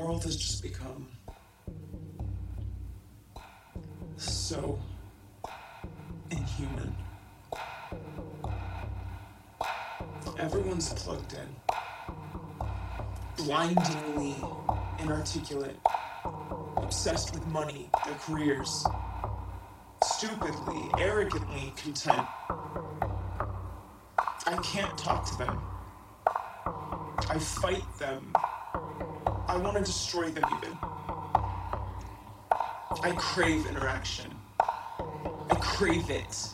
world has just become so inhuman. Everyone's plugged in, blindingly inarticulate, obsessed with money, their careers, stupidly, arrogantly content. I can't talk to them. I fight them. I want to destroy them even. I crave interaction. I crave it.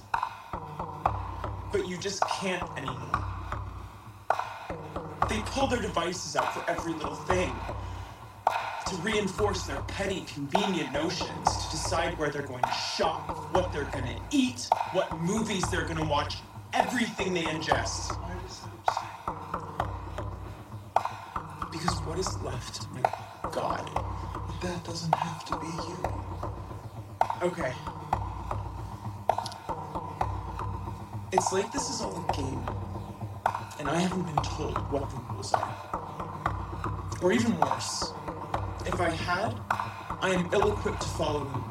But you just can't anymore. They pull their devices out for every little thing to reinforce their petty, convenient notions, to decide where they're going to shop, what they're going to eat, what movies they're going to watch, everything they ingest. What is left, my God? That doesn't have to be you. Okay. It's like this is all a game, and I haven't been told what the rules are. Or even worse, if I had, I am ill equipped to follow them.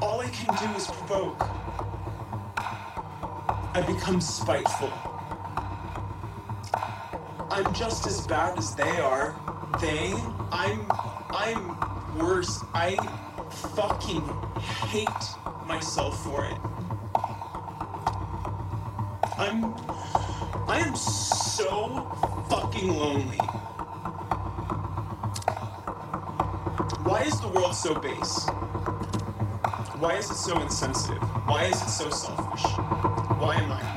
All I can do is provoke. I become spiteful. I'm just as bad as they are. They, I'm, I'm worse. I fucking hate myself for it. I'm, I am so fucking lonely. Why is the world so base? Why is it so insensitive? Why is it so selfish? Why am I?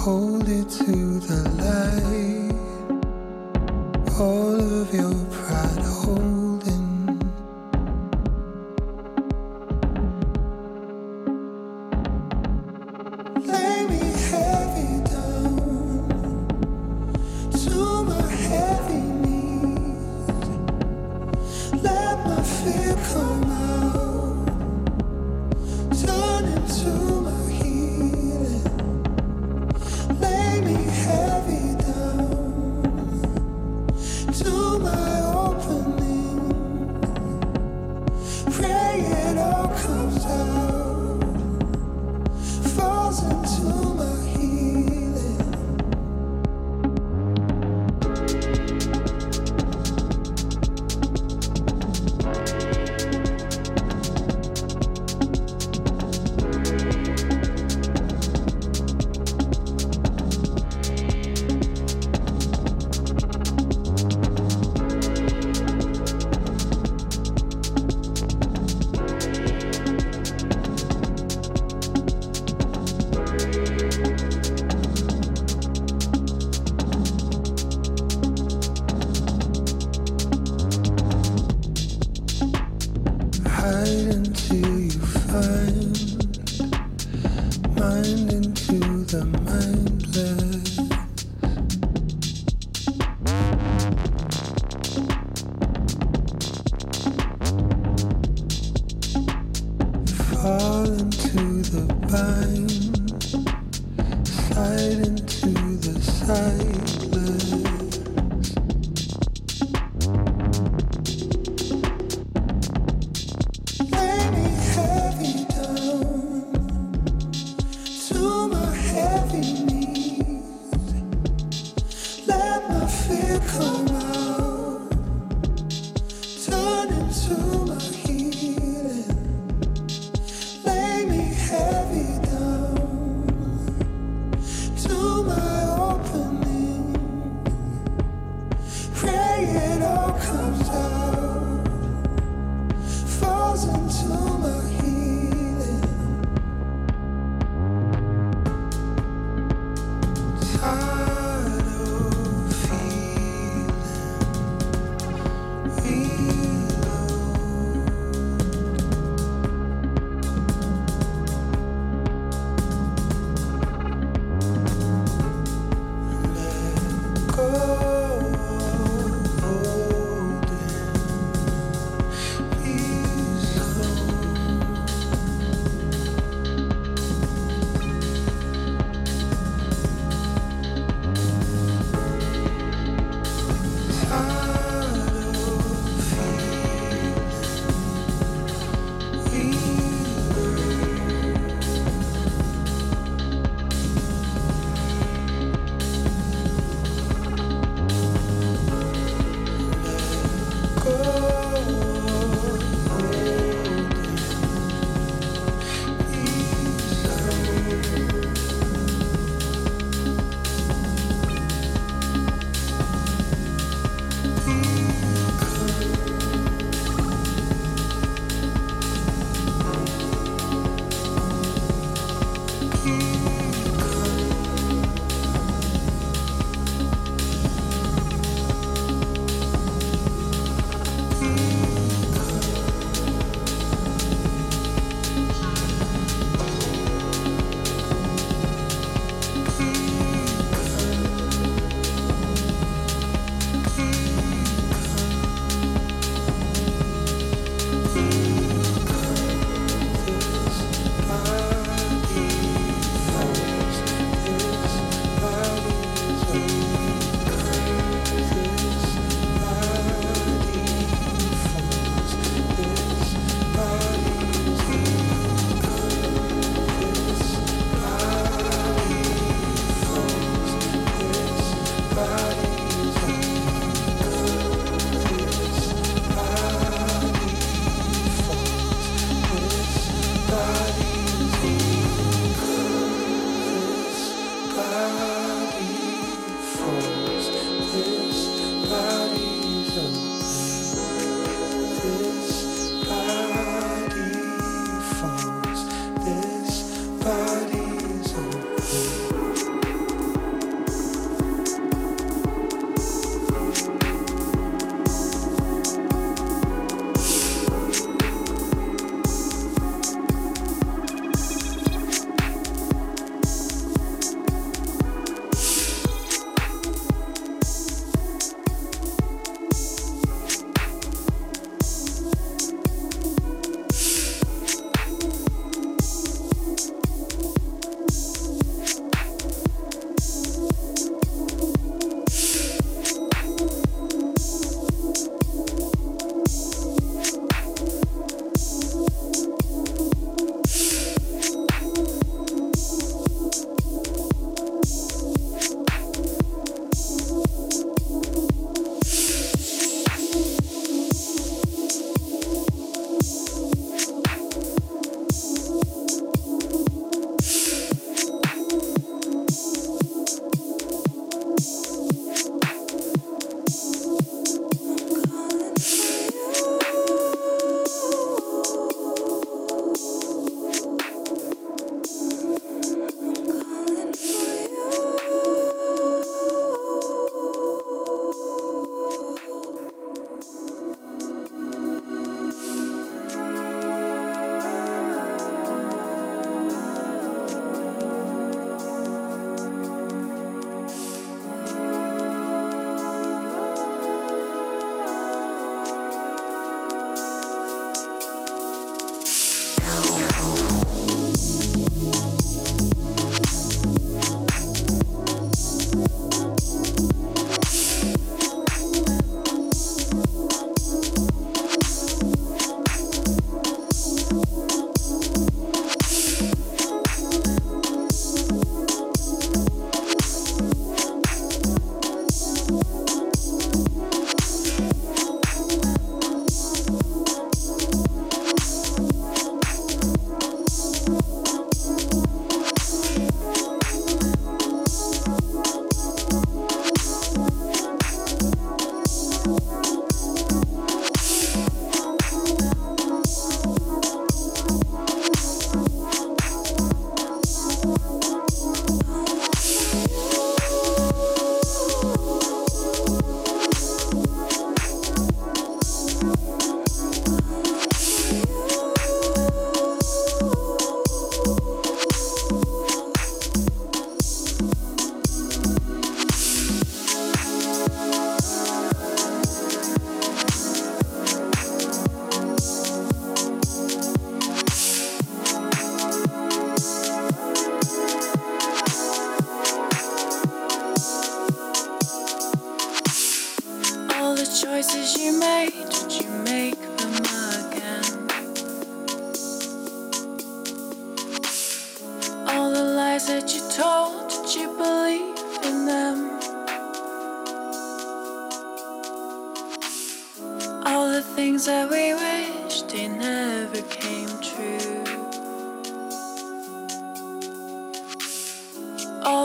hold it to the light. All of your pride, hold.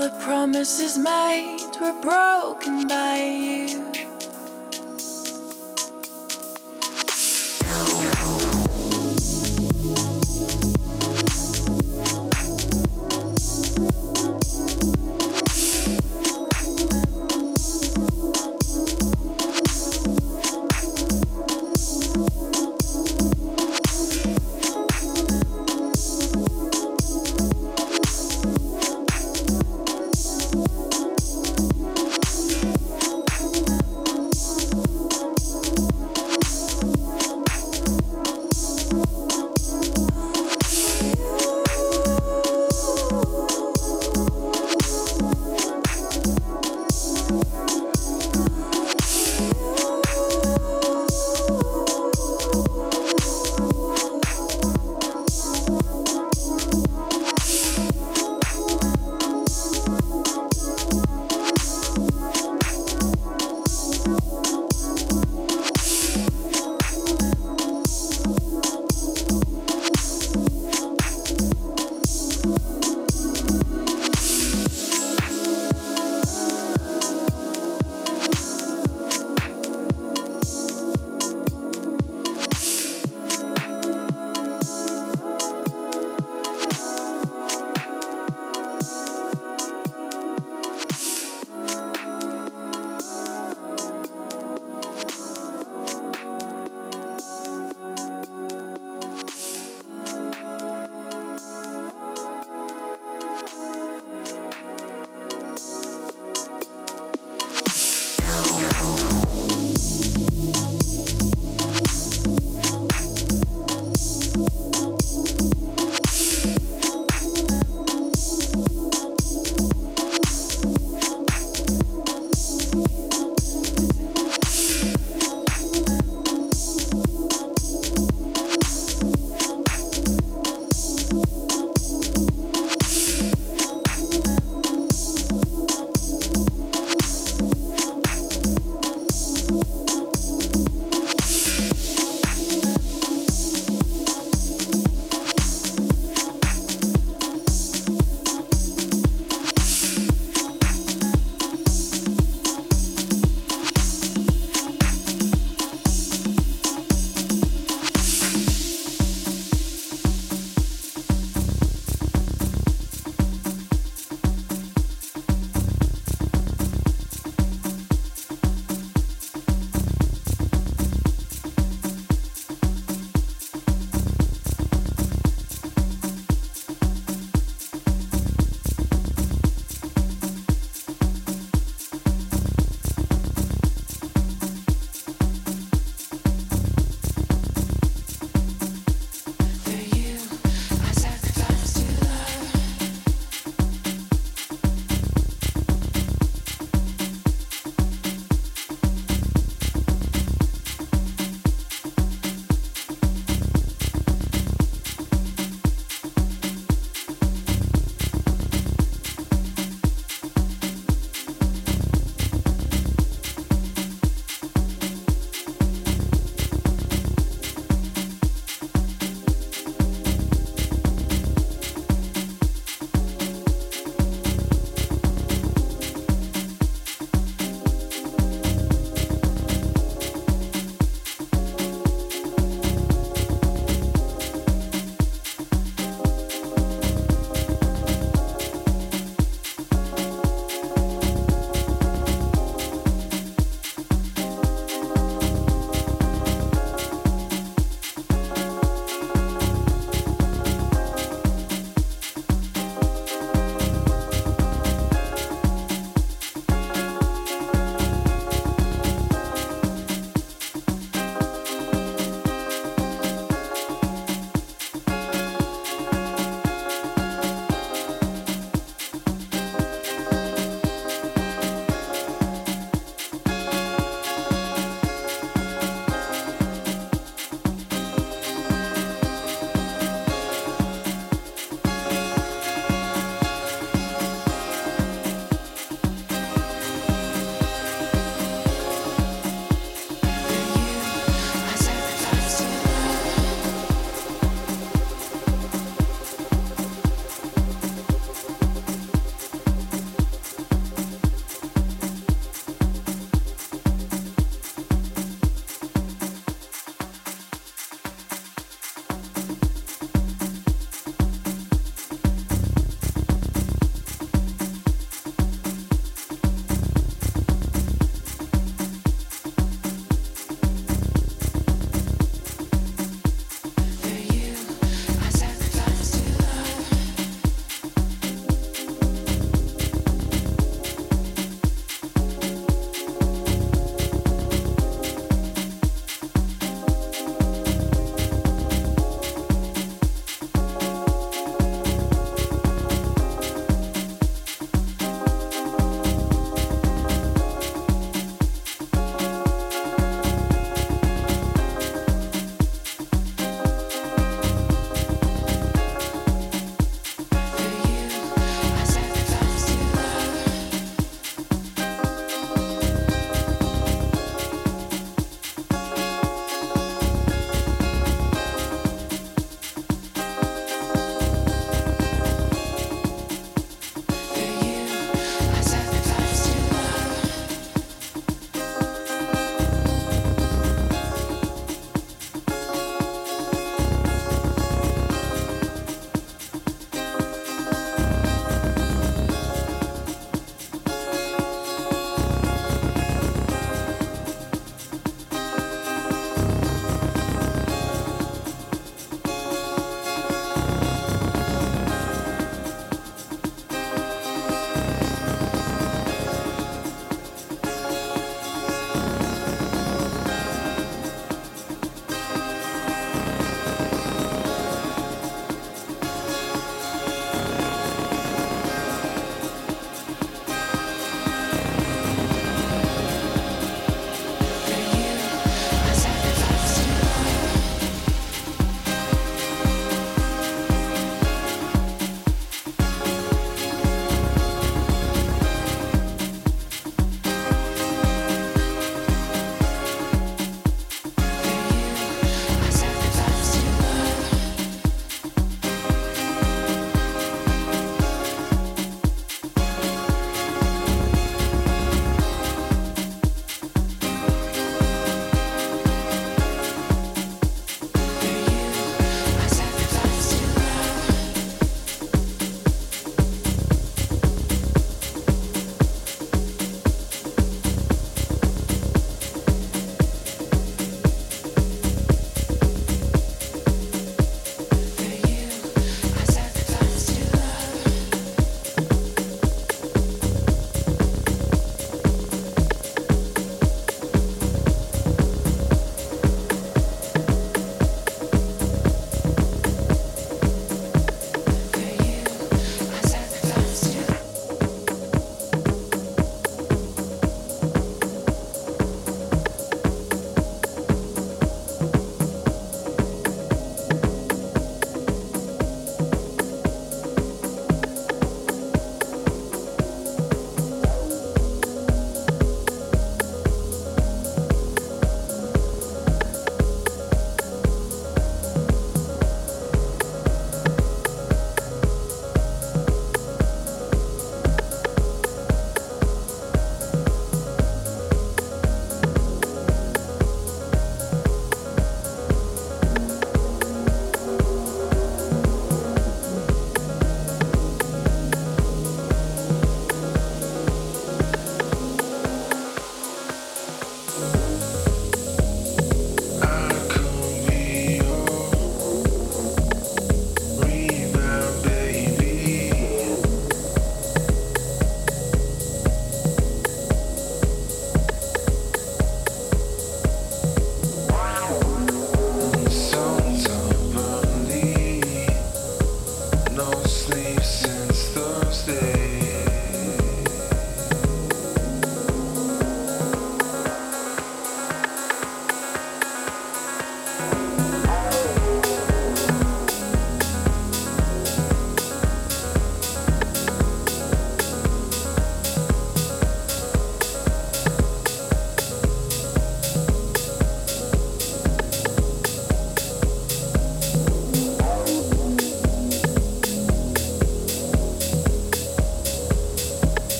All the promises made were broken by you.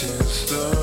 Since the